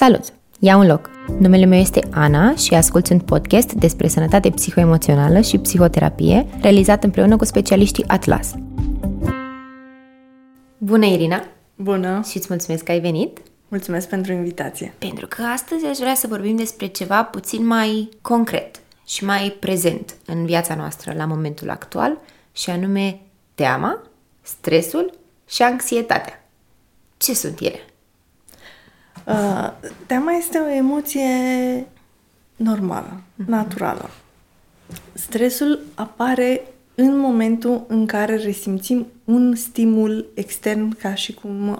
Salut! Ia un loc! Numele meu este Ana și ascult un podcast despre sănătate psihoemoțională și psihoterapie realizat împreună cu specialiștii Atlas. Bună, Irina! Bună! Și îți mulțumesc că ai venit! Mulțumesc pentru invitație! Pentru că astăzi aș vrea să vorbim despre ceva puțin mai concret și mai prezent în viața noastră la momentul actual și anume teama, stresul și anxietatea. Ce sunt ele? Uh, teama este o emoție normală, uh-huh. naturală. Stresul apare în momentul în care resimțim un stimul extern ca și cum uh,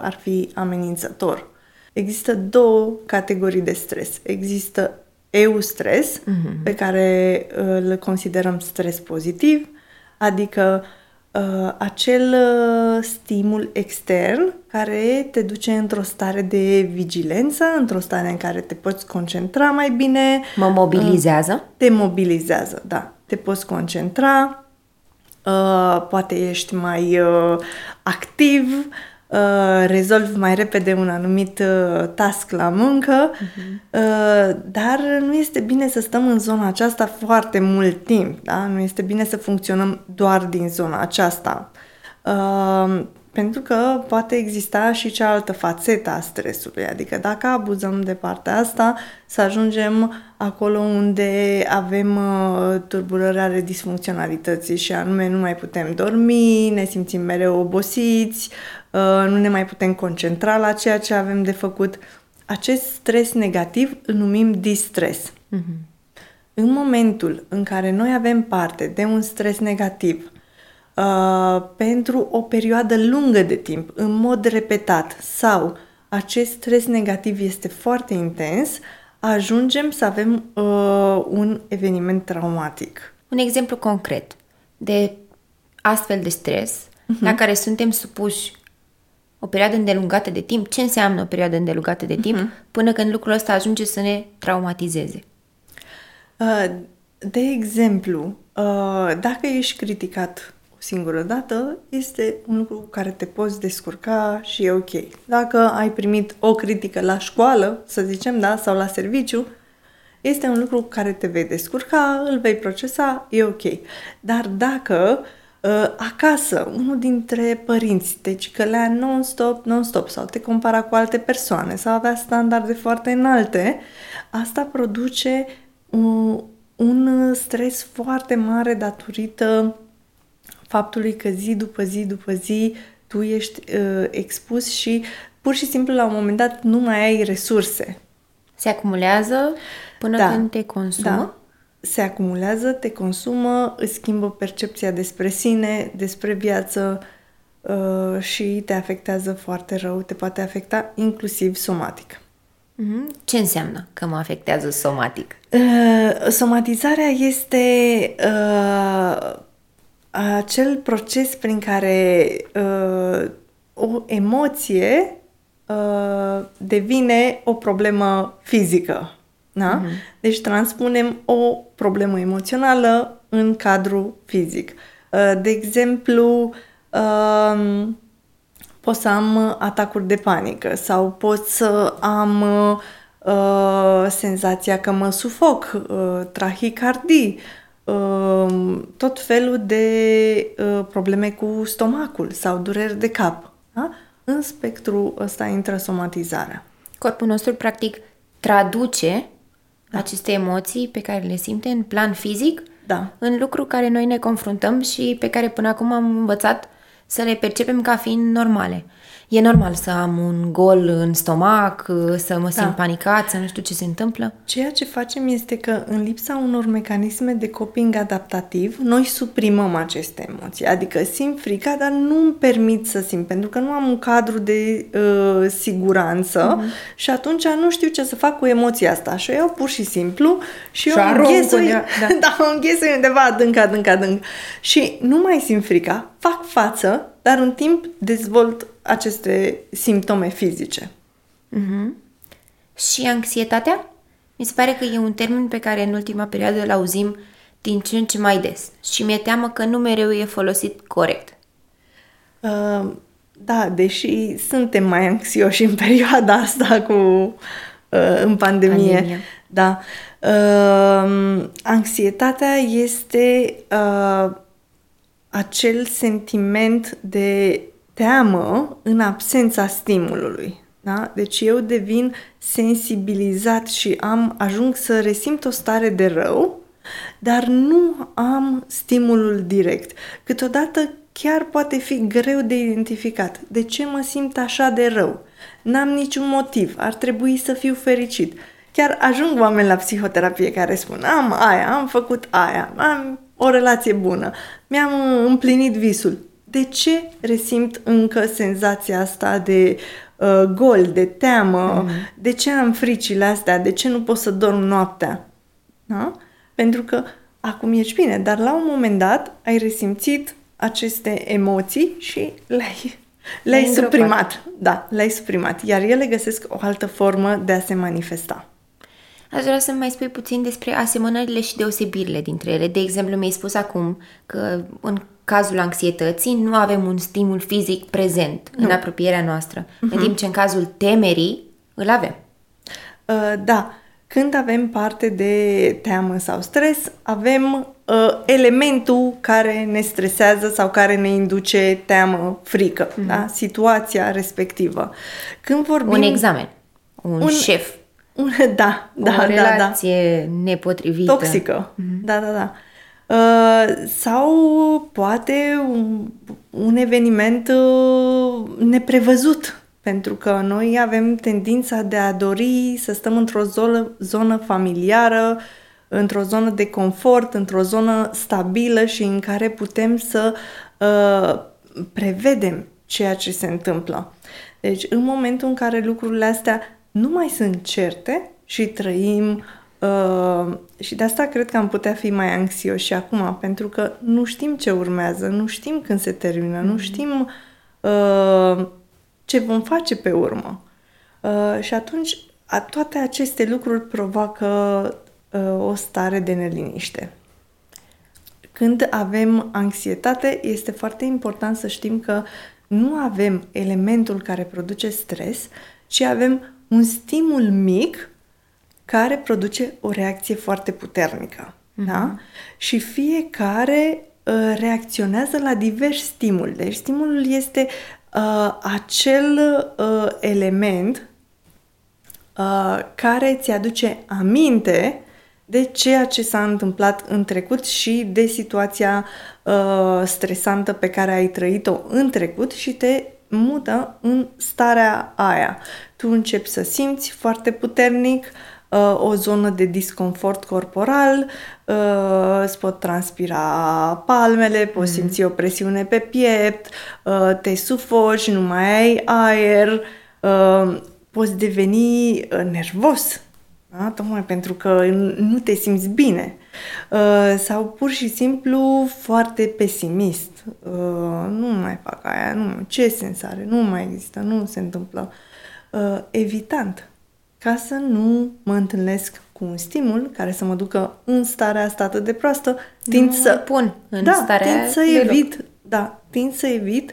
ar fi amenințător. Există două categorii de stres. Există eustres, uh-huh. pe care uh, îl considerăm stres pozitiv, adică uh, uh, acel uh, stimul extern care te duce într-o stare de vigilență, într-o stare în care te poți concentra mai bine. Mă mobilizează? Uh, te mobilizează, da. Te poți concentra, uh, poate ești mai uh, activ, uh, uh, rezolvi mai repede un anumit uh, task la muncă, uh-huh. uh, dar nu este bine să stăm în zona aceasta foarte mult timp, da? Nu este bine să funcționăm doar din zona aceasta. Uh, pentru că poate exista și cealaltă fațetă a stresului, adică dacă abuzăm de partea asta, să ajungem acolo unde avem uh, turburări ale disfuncționalității și anume nu mai putem dormi, ne simțim mereu obosiți, uh, nu ne mai putem concentra la ceea ce avem de făcut. Acest stres negativ îl numim distres. Uh-huh. În momentul în care noi avem parte de un stres negativ, uh, pentru o perioadă lungă de timp, în mod repetat, sau acest stres negativ este foarte intens, ajungem să avem uh, un eveniment traumatic. Un exemplu concret de astfel de stres uh-huh. la care suntem supuși o perioadă îndelungată de timp, ce înseamnă o perioadă îndelungată de timp, uh-huh. până când lucrul ăsta ajunge să ne traumatizeze? Uh, de exemplu, uh, dacă ești criticat singură dată, este un lucru cu care te poți descurca și e ok. Dacă ai primit o critică la școală, să zicem, da, sau la serviciu, este un lucru cu care te vei descurca, îl vei procesa, e ok. Dar dacă uh, acasă unul dintre părinți te cicălea non-stop, non-stop sau te compara cu alte persoane sau avea standarde foarte înalte, asta produce un, un stres foarte mare datorită faptului că zi după zi după zi tu ești uh, expus și pur și simplu la un moment dat nu mai ai resurse. Se acumulează până da. când te consumă? Da. Se acumulează, te consumă, îți schimbă percepția despre sine, despre viață uh, și te afectează foarte rău, te poate afecta inclusiv somatic. Mm-hmm. Ce înseamnă că mă afectează somatic? Uh, somatizarea este uh, acel proces prin care uh, o emoție uh, devine o problemă fizică. Da? Mm-hmm. Deci transpunem o problemă emoțională în cadru fizic. Uh, de exemplu, uh, pot să am atacuri de panică sau pot să am uh, senzația că mă sufoc, uh, trahicardii, Ehm, tot felul de uh, probleme cu stomacul sau dureri de cap. Da? În spectru ăsta intră somatizarea. Corpul nostru, practic, traduce da. Aceste emoții pe care le simte în plan fizic da. în lucru care noi ne confruntăm și pe care până acum am învățat să le percepem ca fiind normale. E normal să am un gol în stomac, să mă simt da. panicat, să nu știu ce se întâmplă? Ceea ce facem este că în lipsa unor mecanisme de coping adaptativ, noi suprimăm aceste emoții. Adică simt frica, dar nu îmi permit să simt, pentru că nu am un cadru de uh, siguranță uh-huh. și atunci nu știu ce să fac cu emoția asta. Și o iau pur și simplu și, și o înghesui, da. da, o înghesui undeva adânc, adânc, adânc. Și nu mai simt frica, fac față, dar în timp dezvolt aceste simptome fizice. Mm-hmm. Și anxietatea? Mi se pare că e un termen pe care în ultima perioadă îl auzim din ce în ce mai des și mi-e teamă că nu mereu e folosit corect. Uh, da, deși suntem mai anxioși în perioada asta cu uh, în pandemie, Pandemia. da. Uh, anxietatea este uh, acel sentiment de teamă în absența stimulului. Da? Deci eu devin sensibilizat și am ajung să resimt o stare de rău, dar nu am stimulul direct. Câteodată chiar poate fi greu de identificat. De ce mă simt așa de rău? N-am niciun motiv, ar trebui să fiu fericit. Chiar ajung oameni la psihoterapie care spun am aia, am făcut aia, am o relație bună, mi-am împlinit visul. De ce resimt încă senzația asta de uh, gol, de teamă? Mm-hmm. De ce am fricile astea? De ce nu pot să dorm noaptea? Da? Pentru că acum ești bine, dar la un moment dat ai resimțit aceste emoții și le-ai, le-ai îngropat. suprimat. Da, le-ai suprimat. Iar ele găsesc o altă formă de a se manifesta. Aș vrea să mai spui puțin despre asemănările și deosebirile dintre ele. De exemplu, mi-ai spus acum că în cazul anxietății nu avem un stimul fizic prezent nu. în apropierea noastră, uh-huh. în timp ce în cazul temerii îl avem. Uh, da, când avem parte de teamă sau stres, avem uh, elementul care ne stresează sau care ne induce teamă, frică, uh-huh. da? situația respectivă. Când vorbim... Un examen, un, un șef, un, da, da, o da, da. relație nepotrivită. Toxică. Mm-hmm. Da, da, da. Uh, sau poate un, un eveniment uh, neprevăzut. Pentru că noi avem tendința de a dori să stăm într-o zonă, zonă familiară, într-o zonă de confort, într-o zonă stabilă și în care putem să uh, prevedem ceea ce se întâmplă. Deci, în momentul în care lucrurile astea nu mai sunt certe și trăim uh, și de asta cred că am putea fi mai anxioși și acum, pentru că nu știm ce urmează, nu știm când se termină, mm-hmm. nu știm uh, ce vom face pe urmă. Uh, și atunci a, toate aceste lucruri provoacă uh, o stare de neliniște. Când avem anxietate, este foarte important să știm că nu avem elementul care produce stres, ci avem un stimul mic care produce o reacție foarte puternică. Mm-hmm. Da? Și fiecare uh, reacționează la diversi stimuli. Deci stimulul este uh, acel uh, element uh, care ți aduce aminte de ceea ce s-a întâmplat în trecut și de situația uh, stresantă pe care ai trăit-o în trecut și te mută în starea aia. Tu începi să simți foarte puternic uh, o zonă de disconfort corporal, uh, îți pot transpira palmele, poți mm. simți o presiune pe piept, uh, te sufoci, nu mai ai aer, uh, poți deveni uh, nervos, da? tocmai pentru că nu te simți bine. Uh, sau pur și simplu foarte pesimist. Uh, nu mai fac aia, nu, ce sens are, nu mai există, nu se întâmplă. Uh, evitant, ca să nu mă întâlnesc cu un stimul care să mă ducă în starea asta atât de proastă, tind nu să... pun în da, starea tind să deloc. evit, da, tind să evit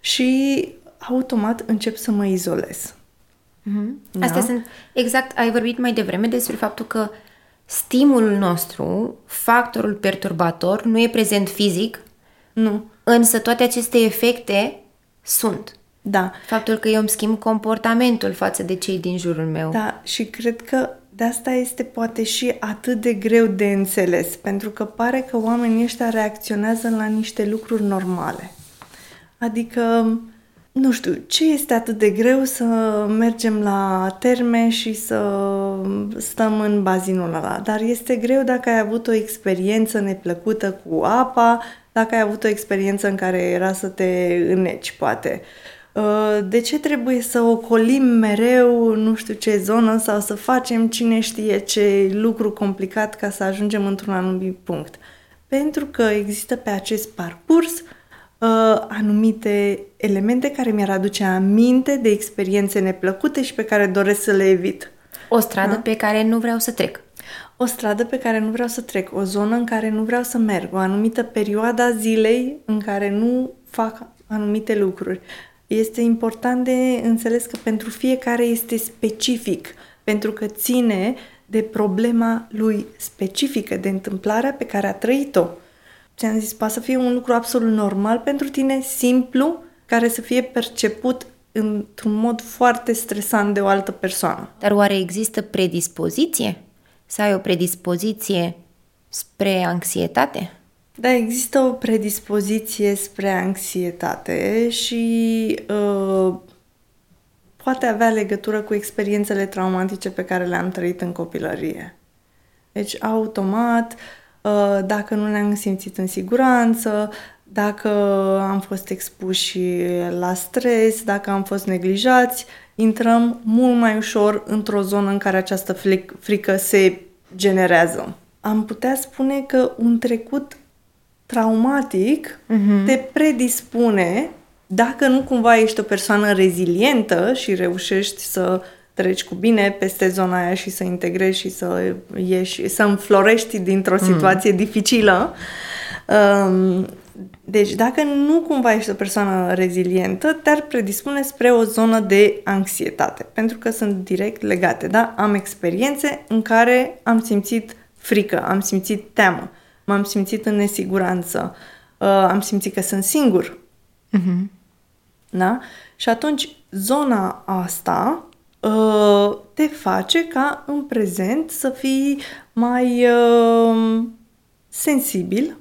și automat încep să mă izolez. Mm-hmm. Da. Astea sunt, exact, ai vorbit mai devreme despre faptul că stimulul nostru, factorul perturbator, nu e prezent fizic, Nu. însă toate aceste efecte sunt. Da. Faptul că eu îmi schimb comportamentul față de cei din jurul meu. Da, și cred că de asta este poate și atât de greu de înțeles, pentru că pare că oamenii ăștia reacționează la niște lucruri normale. Adică, nu știu, ce este atât de greu să mergem la terme și să stăm în bazinul ăla? Dar este greu dacă ai avut o experiență neplăcută cu apa, dacă ai avut o experiență în care era să te înneci, poate. Uh, De ce trebuie să ocolim mereu nu știu ce zonă sau să facem cine știe ce lucru complicat ca să ajungem într-un anumit punct? Pentru că există pe acest parcurs uh, anumite elemente care mi-ar aduce aminte de experiențe neplăcute și pe care doresc să le evit. O stradă pe care nu vreau să trec. O stradă pe care nu vreau să trec, o zonă în care nu vreau să merg, o anumită perioadă a zilei în care nu fac anumite lucruri. Este important de înțeles că pentru fiecare este specific, pentru că ține de problema lui specifică, de întâmplarea pe care a trăit-o. Ți-am zis, poate să fie un lucru absolut normal pentru tine, simplu, care să fie perceput într-un mod foarte stresant de o altă persoană. Dar oare există predispoziție? Să ai o predispoziție spre anxietate? Da, există o predispoziție spre anxietate și uh, poate avea legătură cu experiențele traumatice pe care le-am trăit în copilărie. Deci, automat, uh, dacă nu ne-am simțit în siguranță, dacă am fost expuși la stres, dacă am fost neglijați, intrăm mult mai ușor într-o zonă în care această frică se generează. Am putea spune că un trecut traumatic uh-huh. te predispune, dacă nu cumva ești o persoană rezilientă și reușești să treci cu bine peste zona aia și să integrezi și să ieși, să înflorești dintr-o mm. situație mm. dificilă. Um, deci, dacă nu cumva ești o persoană rezilientă, te-ar predispune spre o zonă de anxietate, pentru că sunt direct legate, da? Am experiențe în care am simțit frică, am simțit teamă, m-am simțit în nesiguranță, uh, am simțit că sunt singur. Uh-huh. Da? Și atunci, zona asta uh, te face ca în prezent să fii mai uh, sensibil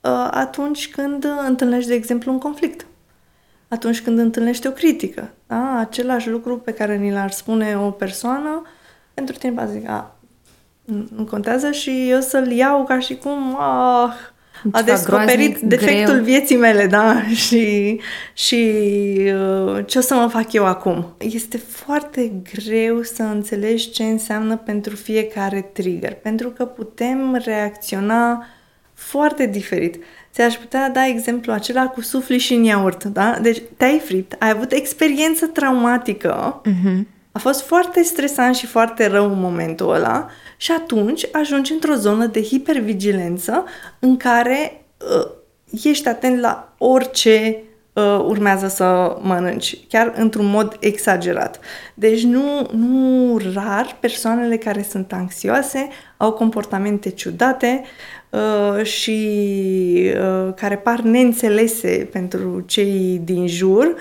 uh, atunci când întâlnești, de exemplu, un conflict. Atunci când întâlnești o critică. Da? Același lucru pe care ni l-ar spune o persoană, pentru tine va zic, a, nu contează și eu să-l iau ca și cum ah, a descoperit defectul greu. vieții mele, da, și, și uh, ce o să mă fac eu acum. Este foarte greu să înțelegi ce înseamnă pentru fiecare trigger, pentru că putem reacționa foarte diferit. Ți-aș putea da exemplu acela cu sufli și în iaurt, da? Deci te-ai fript, ai avut experiență traumatică, uh-huh. A fost foarte stresant și foarte rău în momentul ăla și atunci ajungi într-o zonă de hipervigilență în care uh, ești atent la orice uh, urmează să mănânci, chiar într-un mod exagerat. Deci nu, nu rar persoanele care sunt anxioase au comportamente ciudate uh, și uh, care par neînțelese pentru cei din jur, uh,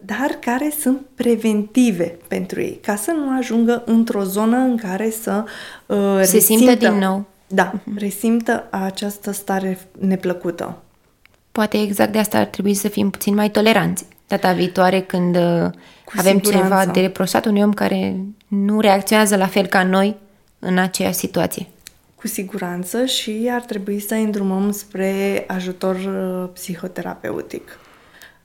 dar care sunt preventive pentru ei, ca să nu ajungă într-o zonă în care să uh, se resimtă, simtă din nou. Da, uh-huh. resimtă această stare neplăcută. Poate exact de asta ar trebui să fim puțin mai toleranți. Data viitoare când uh, Cu avem siguranță. ceva de reproșat unui om care nu reacționează la fel ca noi în aceeași situație. Cu siguranță și ar trebui să îndrumăm spre ajutor uh, psihoterapeutic.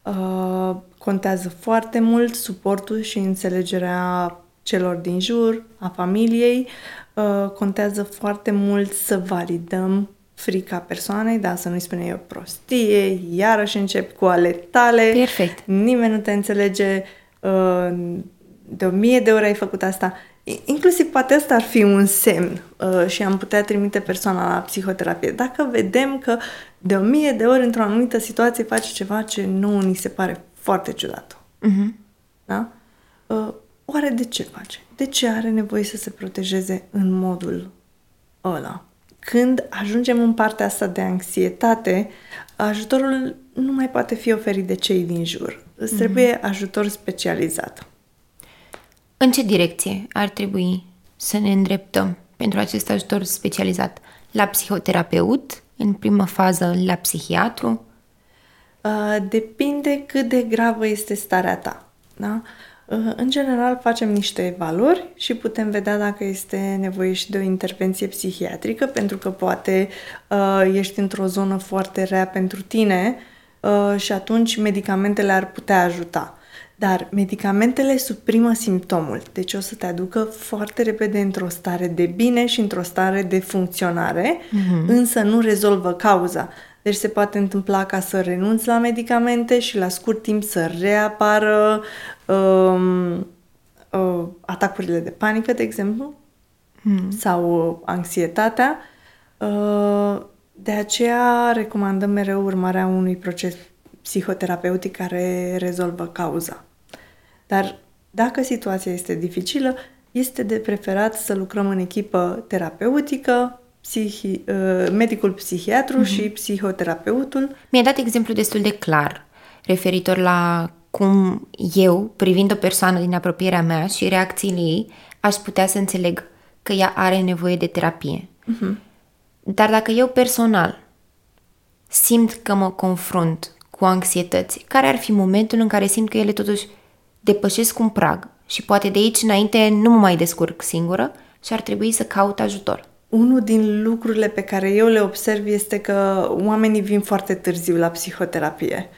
Uh, contează foarte mult suportul și înțelegerea celor din jur, a familiei. Uh, contează foarte mult să validăm frica persoanei, da, să nu-i spune eu prostie, iarăși încep cu ale tale. Perfect. Nimeni nu te înțelege, uh, de o mie de ori ai făcut asta. Inclusiv poate asta ar fi un semn uh, și am putea trimite persoana la psihoterapie. Dacă vedem că de o mie de ori într-o anumită situație face ceva ce nu ni se pare foarte ciudat. Uh-huh. Da? Uh, oare de ce face? De ce are nevoie să se protejeze în modul ăla? Când ajungem în partea asta de anxietate, ajutorul nu mai poate fi oferit de cei din jur. Îți mm-hmm. trebuie ajutor specializat. În ce direcție ar trebui să ne îndreptăm pentru acest ajutor specializat? La psihoterapeut, în primă fază la psihiatru? Uh, depinde cât de gravă este starea ta. Da? Uh, în general facem niște valori și putem vedea dacă este nevoie și de o intervenție psihiatrică, pentru că poate uh, ești într-o zonă foarte rea pentru tine uh, și atunci medicamentele ar putea ajuta. Dar medicamentele suprimă simptomul, deci o să te aducă foarte repede într-o stare de bine și într-o stare de funcționare, uh-huh. însă nu rezolvă cauza. Deci se poate întâmpla ca să renunți la medicamente și la scurt timp să reapară um, uh, atacurile de panică, de exemplu, hmm. sau uh, anxietatea. Uh, de aceea recomandăm mereu urmarea unui proces psihoterapeutic care rezolvă cauza. Dar dacă situația este dificilă, este de preferat să lucrăm în echipă terapeutică, psihi, uh, medicul psihiatru uh-huh. și psihoterapeutul. Mi-a dat exemplu destul de clar referitor la cum eu, privind o persoană din apropierea mea și reacțiile ei, aș putea să înțeleg că ea are nevoie de terapie. Uh-huh. Dar dacă eu personal simt că mă confrunt cu anxietăți, care ar fi momentul în care simt că ele totuși depășesc un prag și poate de aici înainte nu mă mai descurc singură și ar trebui să caut ajutor? Unul din lucrurile pe care eu le observ este că oamenii vin foarte târziu la psihoterapie.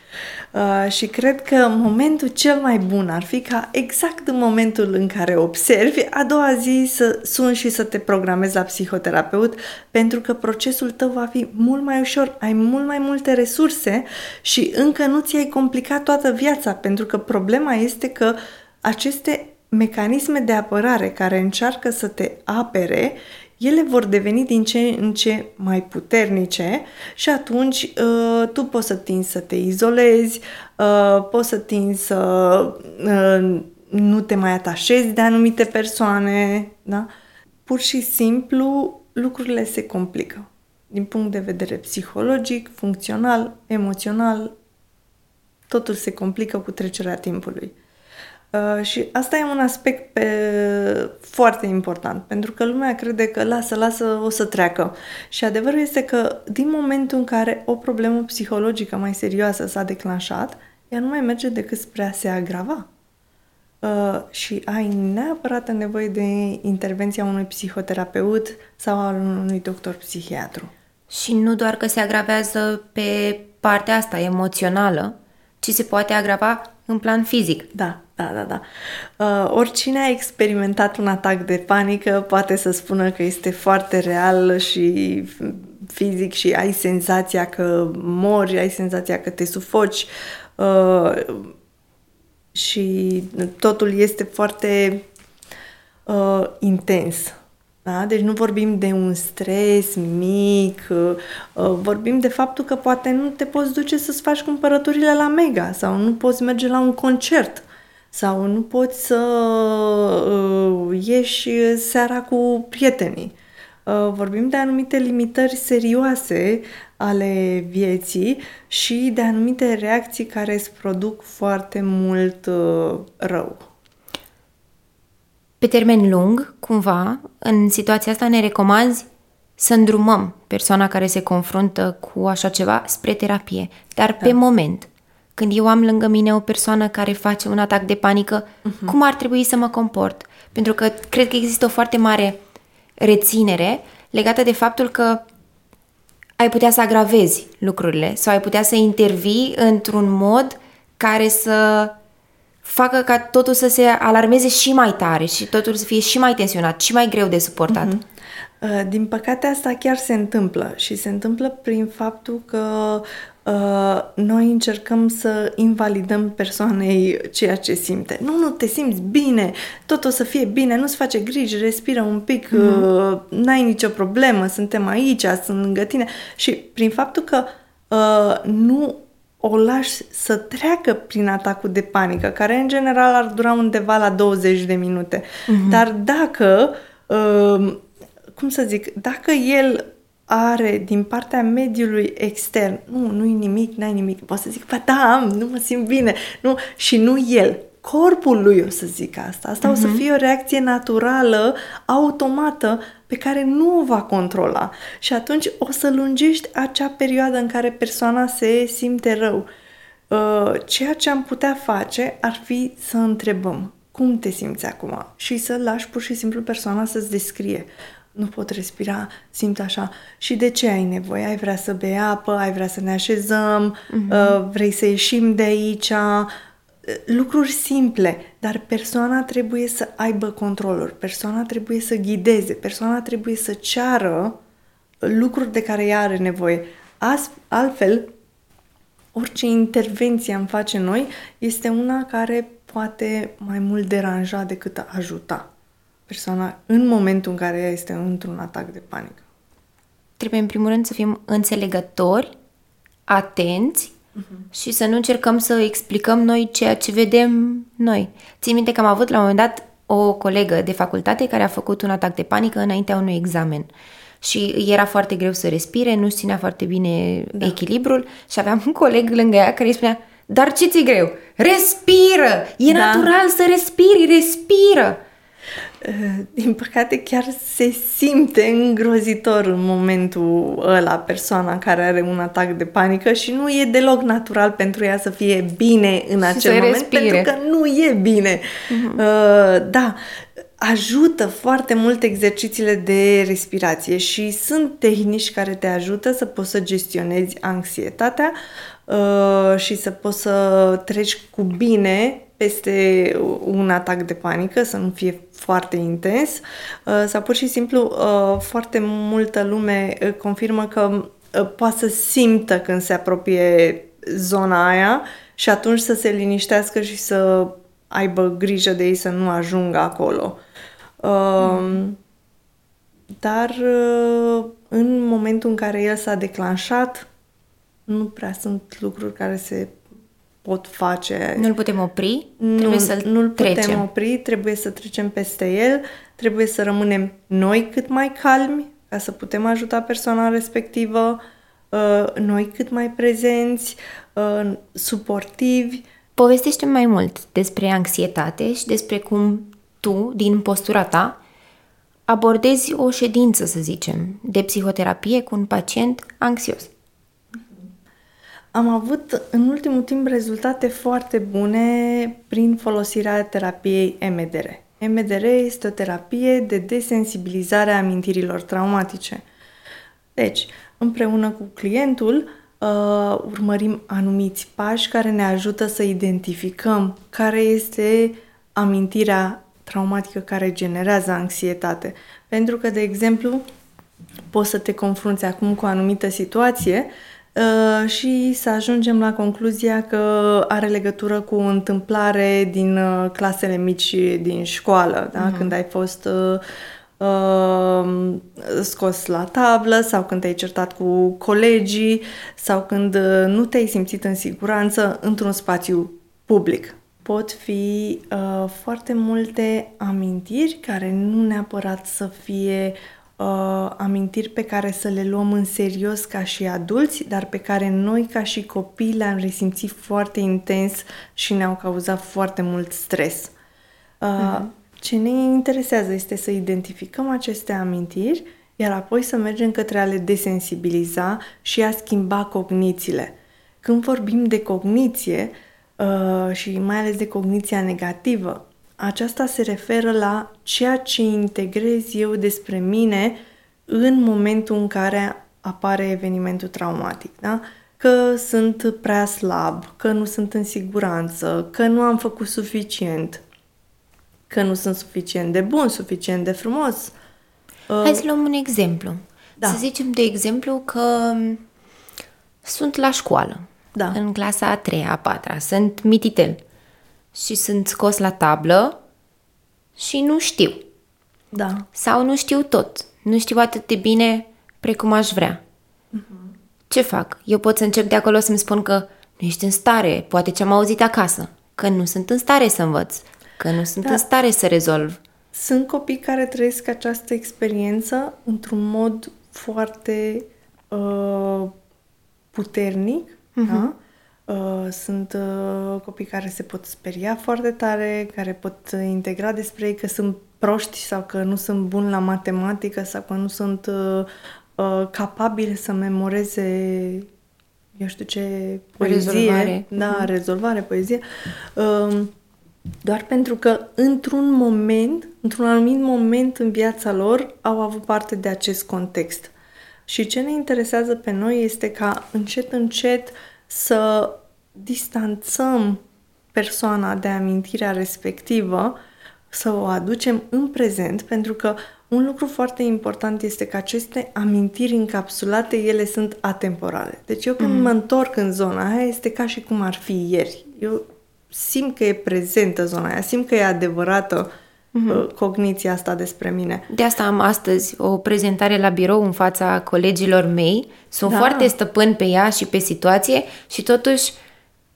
Uh, și cred că momentul cel mai bun ar fi ca exact în momentul în care observi, a doua zi să suni și să te programezi la psihoterapeut, pentru că procesul tău va fi mult mai ușor, ai mult mai multe resurse și încă nu ți-ai complicat toată viața, pentru că problema este că aceste mecanisme de apărare care încearcă să te apere ele vor deveni din ce în ce mai puternice și atunci uh, tu poți să tinzi să te izolezi, uh, poți să tinzi să uh, nu te mai atașezi de anumite persoane, da? Pur și simplu lucrurile se complică. Din punct de vedere psihologic, funcțional, emoțional, totul se complică cu trecerea timpului. Uh, și asta e un aspect pe, foarte important, pentru că lumea crede că lasă, lasă, o să treacă. Și adevărul este că din momentul în care o problemă psihologică mai serioasă s-a declanșat, ea nu mai merge decât spre a se agrava. Uh, și ai neapărat nevoie de intervenția unui psihoterapeut sau al unui doctor psihiatru. Și nu doar că se agravează pe partea asta emoțională, ci se poate agrava în plan fizic. Da, da, da, da. Uh, oricine a experimentat un atac de panică poate să spună că este foarte real și fizic și ai senzația că mori, ai senzația că te sufoci uh, și totul este foarte uh, intens. Da? Deci nu vorbim de un stres mic, uh, uh, vorbim de faptul că poate nu te poți duce să-ți faci cumpărăturile la Mega sau nu poți merge la un concert sau nu poți să uh, ieși seara cu prietenii. Uh, vorbim de anumite limitări serioase ale vieții și de anumite reacții care îți produc foarte mult uh, rău. Pe termen lung, cumva, în situația asta ne recomanzi să îndrumăm persoana care se confruntă cu așa ceva spre terapie, dar da. pe moment. Când eu am lângă mine o persoană care face un atac de panică, uh-huh. cum ar trebui să mă comport? Pentru că cred că există o foarte mare reținere legată de faptul că ai putea să agravezi lucrurile sau ai putea să intervii într-un mod care să facă ca totul să se alarmeze și mai tare și totul să fie și mai tensionat, și mai greu de suportat. Uh-huh. Din păcate asta chiar se întâmplă și se întâmplă prin faptul că uh, noi încercăm să invalidăm persoanei ceea ce simte. Nu, nu, te simți bine, tot o să fie bine, nu-ți face griji, respiră un pic, uh-huh. uh, n-ai nicio problemă, suntem aici, sunt lângă tine. Și prin faptul că uh, nu o lași să treacă prin atacul de panică, care în general ar dura undeva la 20 de minute. Uh-huh. Dar dacă, uh, cum să zic, dacă el are din partea mediului extern, nu, nu-i nimic, n-ai nimic, poți să zic, ba da, am, nu mă simt bine, nu, și nu el, corpul lui o să zic asta. Asta uh-huh. o să mhm. fie o reacție naturală, automată, pe care nu o va controla. Și atunci o să lungești acea perioadă în care persoana se simte rău. Uh, ceea ce am putea face ar fi să întrebăm cum te simți acum și să lași pur și simplu persoana să-ți descrie. Nu pot respira, simt așa. Și de ce ai nevoie? Ai vrea să bei apă, ai vrea să ne așezăm, uh-huh. vrei să ieșim de aici, lucruri simple, dar persoana trebuie să aibă controlul, persoana trebuie să ghideze, persoana trebuie să ceară lucruri de care ea are nevoie. As, altfel, orice intervenție am face noi este una care poate mai mult deranja decât ajuta persoana în momentul în care ea este într-un atac de panică. Trebuie în primul rând să fim înțelegători, atenți uh-huh. și să nu încercăm să explicăm noi ceea ce vedem noi. Țin minte că am avut la un moment dat o colegă de facultate care a făcut un atac de panică înaintea unui examen și era foarte greu să respire, nu ținea foarte bine da. echilibrul și aveam un coleg lângă ea care îi spunea dar ce ți-e greu? Respiră! E da. natural să respiri, respiră! Eh, din păcate chiar se simte îngrozitor în momentul ăla persoana care are un atac de panică și nu e deloc natural pentru ea să fie bine în și acel moment respire. pentru că nu e bine. Uh-huh. Uh, da, ajută foarte mult exercițiile de respirație și sunt tehnici care te ajută să poți să gestionezi anxietatea uh, și să poți să treci cu bine peste un atac de panică, să nu fie foarte intens, uh, sau pur și simplu uh, foarte multă lume uh, confirmă că poate să simtă când se apropie zona aia și atunci să se liniștească și să aibă grijă de ei să nu ajungă acolo. Mm. Dar în momentul în care el s-a declanșat, nu prea sunt lucruri care se pot face. Nu-l putem opri? Nu, trebuie să-l nu-l trecem. putem opri, trebuie să trecem peste el, trebuie să rămânem noi cât mai calmi ca să putem ajuta persoana respectivă, uh, noi cât mai prezenți, uh, suportivi. Povestește mai mult despre anxietate și despre cum tu, din postura ta, abordezi o ședință, să zicem, de psihoterapie cu un pacient anxios am avut în ultimul timp rezultate foarte bune prin folosirea terapiei MDR. MDR este o terapie de desensibilizare a amintirilor traumatice. Deci, împreună cu clientul, uh, urmărim anumiți pași care ne ajută să identificăm care este amintirea traumatică care generează anxietate. Pentru că, de exemplu, poți să te confrunți acum cu o anumită situație Uh, și să ajungem la concluzia că are legătură cu o întâmplare din uh, clasele mici din școală, da? uh-huh. când ai fost uh, uh, scos la tablă sau când te-ai certat cu colegii sau când uh, nu te-ai simțit în siguranță într-un spațiu public. Pot fi uh, foarte multe amintiri care nu neapărat să fie uh, amintiri pe care să le luăm în serios ca și adulți, dar pe care noi ca și copii le-am resimțit foarte intens și ne-au cauzat foarte mult stres. Uh, uh-huh. Ce ne interesează este să identificăm aceste amintiri, iar apoi să mergem către a le desensibiliza și a schimba cognițiile. Când vorbim de cogniție, uh, și mai ales de cogniția negativă, aceasta se referă la ceea ce integrez eu despre mine în momentul în care apare evenimentul traumatic. Da? Că sunt prea slab, că nu sunt în siguranță, că nu am făcut suficient, că nu sunt suficient de bun, suficient de frumos. Hai uh, să luăm un exemplu. Da. Să zicem, de exemplu, că sunt la școală, da. în clasa a treia, a patra, sunt mititel și sunt scos la tablă și nu știu. Da. Sau nu știu tot. Nu știu atât de bine precum aș vrea. Uh-huh. Ce fac? Eu pot să încep de acolo să-mi spun că nu ești în stare, poate ce am auzit acasă, că nu sunt în stare să învăț, că nu sunt da. în stare să rezolv. Sunt copii care trăiesc această experiență într-un mod foarte uh, puternic, uh-huh. da? Uh, sunt uh, copii care se pot speria foarte tare, care pot integra despre ei că sunt proști sau că nu sunt buni la matematică sau că nu sunt uh, uh, capabili să memoreze eu știu ce poezie, rezolvare. da, uh-huh. rezolvare, poezie, uh, doar pentru că într-un moment, într-un anumit moment în viața lor au avut parte de acest context. Și ce ne interesează pe noi este ca încet, încet să distanțăm persoana de amintirea respectivă, să o aducem în prezent, pentru că un lucru foarte important este că aceste amintiri încapsulate, ele sunt atemporale. Deci eu când mm. mă întorc în zona aia, este ca și cum ar fi ieri. Eu simt că e prezentă zona aia, simt că e adevărată uh-huh. cogniția asta despre mine. De asta am astăzi o prezentare la birou în fața colegilor mei. Sunt da. foarte stăpân pe ea și pe situație și totuși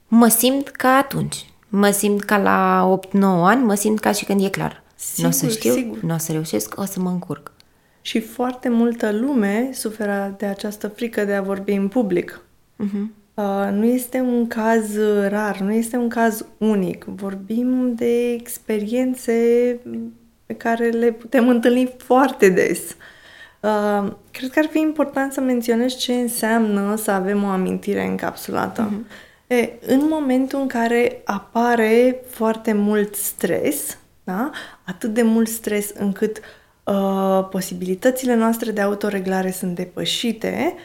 mă simt ca atunci. Mă simt ca la 8-9 ani, mă simt ca și când e clar. nu o să știu, nu o să reușesc, o să mă încurc. Și foarte multă lume suferă de această frică de a vorbi în public. Uh-huh. Uh, nu este un caz rar, nu este un caz unic. Vorbim de experiențe pe care le putem întâlni foarte des. Uh, cred că ar fi important să menționez ce înseamnă să avem o amintire încapsulată. Uh-huh. E, în momentul în care apare foarte mult stres, da? atât de mult stres încât uh, posibilitățile noastre de autoreglare sunt depășite, uh,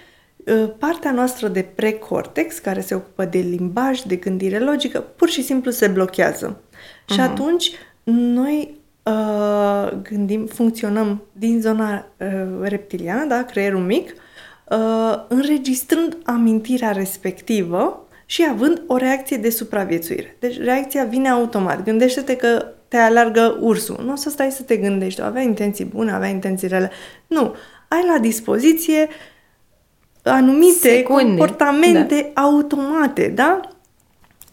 partea noastră de precortex, care se ocupă de limbaj, de gândire logică, pur și simplu se blochează. Uh-huh. Și mhm. atunci noi uh, gândim, funcționăm din zona uh, reptiliană, da, creierul mic, uh, înregistrând amintirea respectivă și având o reacție de supraviețuire. Deci reacția vine automat. Gândește-te că te alargă ursul. Nu o să stai să te gândești, avea intenții bune, avea intenții rele. Nu. Ai la dispoziție anumite Secunde. comportamente da. automate, da?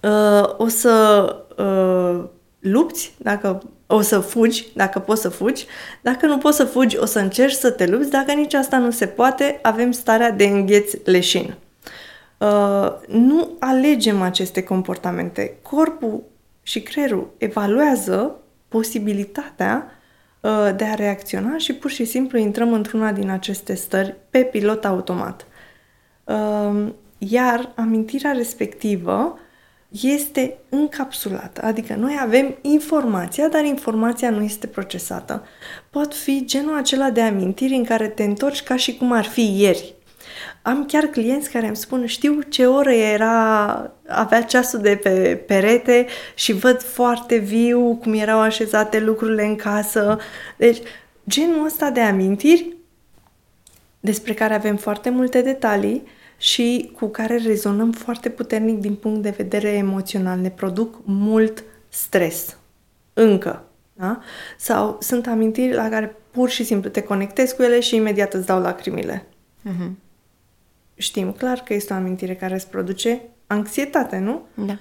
Uh, o să uh, lupți, dacă o să fugi, dacă poți să fugi. Dacă nu poți să fugi, o să încerci să te lupți. Dacă nici asta nu se poate, avem starea de îngheț leșin. Uh, nu alegem aceste comportamente. Corpul și creierul evaluează posibilitatea uh, de a reacționa și pur și simplu intrăm într-una din aceste stări pe pilot automat. Uh, iar amintirea respectivă este încapsulată, adică noi avem informația, dar informația nu este procesată. Pot fi genul acela de amintiri în care te întorci ca și cum ar fi ieri. Am chiar clienți care îmi spun, știu ce oră era, avea ceasul de pe perete și văd foarte viu cum erau așezate lucrurile în casă. Deci, genul ăsta de amintiri despre care avem foarte multe detalii și cu care rezonăm foarte puternic din punct de vedere emoțional. Ne produc mult stres. Încă. Da? Sau sunt amintiri la care pur și simplu te conectezi cu ele și imediat îți dau lacrimile. Uh-huh știm clar că este o amintire care îți produce anxietate, nu? Da.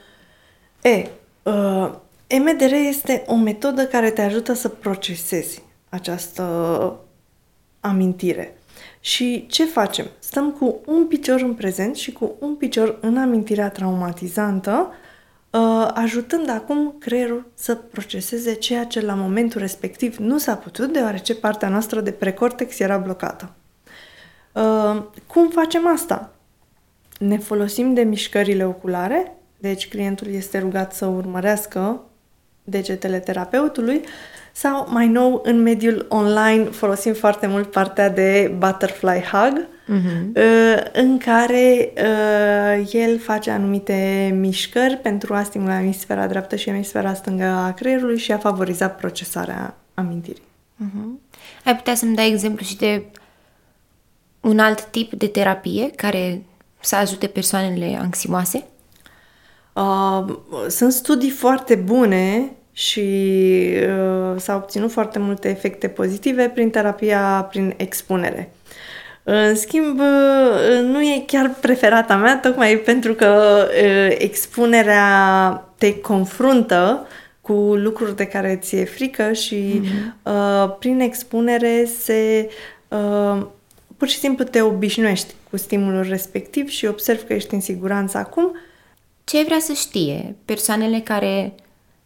E, uh, EMDR este o metodă care te ajută să procesezi această amintire. Și ce facem? Stăm cu un picior în prezent și cu un picior în amintirea traumatizantă, uh, ajutând acum creierul să proceseze ceea ce la momentul respectiv nu s-a putut, deoarece partea noastră de precortex era blocată. Uh, cum facem asta? Ne folosim de mișcările oculare, deci clientul este rugat să urmărească degetele terapeutului sau mai nou în mediul online folosim foarte mult partea de butterfly hug uh-huh. în care uh, el face anumite mișcări pentru a stimula emisfera dreaptă și emisfera stângă a creierului și a favoriza procesarea amintirii. Uh-huh. Ai putea să-mi dai exemplu și de un alt tip de terapie care să ajute persoanele anxioase? Uh, sunt studii foarte bune și uh, s-au obținut foarte multe efecte pozitive prin terapia prin expunere. În schimb, uh, nu e chiar preferata mea, tocmai pentru că uh, expunerea te confruntă cu lucruri de care ți-e frică și mm-hmm. uh, prin expunere se uh, pur și simplu te obișnuiești cu stimulul respectiv și observi că ești în siguranță acum. Ce vrea să știe persoanele care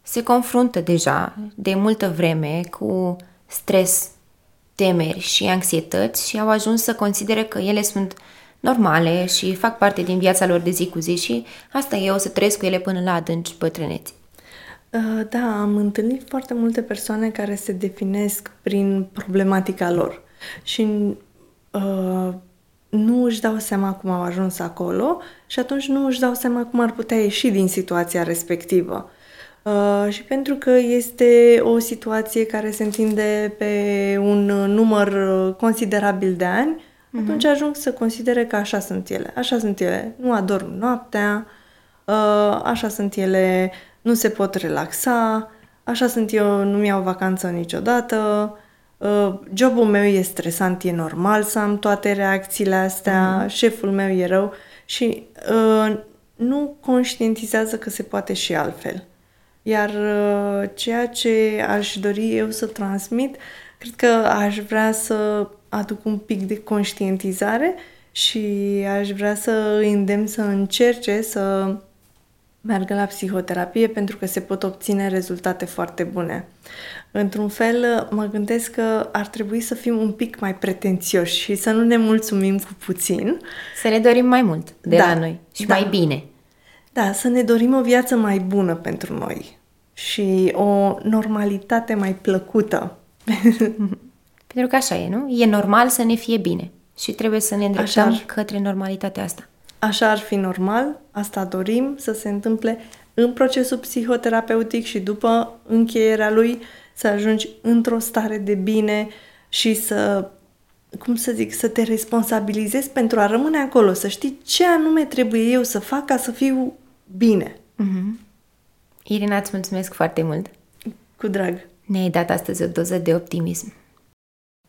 se confruntă deja de multă vreme cu stres, temeri și anxietăți și au ajuns să considere că ele sunt normale și fac parte din viața lor de zi cu zi și asta e, o să trăiesc cu ele până la adânci bătrâneți. Uh, da, am întâlnit foarte multe persoane care se definesc prin problematica lor și uh, nu își dau seama cum au ajuns acolo și atunci nu își dau seama cum ar putea ieși din situația respectivă. Uh, și pentru că este o situație care se întinde pe un număr considerabil de ani, uh-huh. atunci ajung să considere că așa sunt ele. Așa sunt ele. Nu adorm noaptea, uh, așa sunt ele, nu se pot relaxa, așa sunt eu, nu mi-au vacanță niciodată, uh, jobul meu e stresant, e normal să am toate reacțiile astea, mm-hmm. șeful meu e rău și uh, nu conștientizează că se poate și altfel. Iar uh, ceea ce aș dori eu să transmit, cred că aș vrea să aduc un pic de conștientizare și aș vrea să îi îndemn să încerce să meargă la psihoterapie pentru că se pot obține rezultate foarte bune. Într-un fel, mă gândesc că ar trebui să fim un pic mai pretențioși și să nu ne mulțumim cu puțin. Să ne dorim mai mult de da, la noi și da. mai bine. Da, să ne dorim o viață mai bună pentru noi și o normalitate mai plăcută. pentru că așa e, nu? E normal să ne fie bine și trebuie să ne îndreptăm ar... către normalitatea asta. Așa ar fi normal, asta dorim să se întâmple în procesul psihoterapeutic și după încheierea lui să ajungi într-o stare de bine și să, cum să zic, să te responsabilizezi pentru a rămâne acolo, să știi ce anume trebuie eu să fac ca să fiu bine. Mm-hmm. Irina, îți mulțumesc foarte mult! Cu drag! Ne-ai dat astăzi o doză de optimism.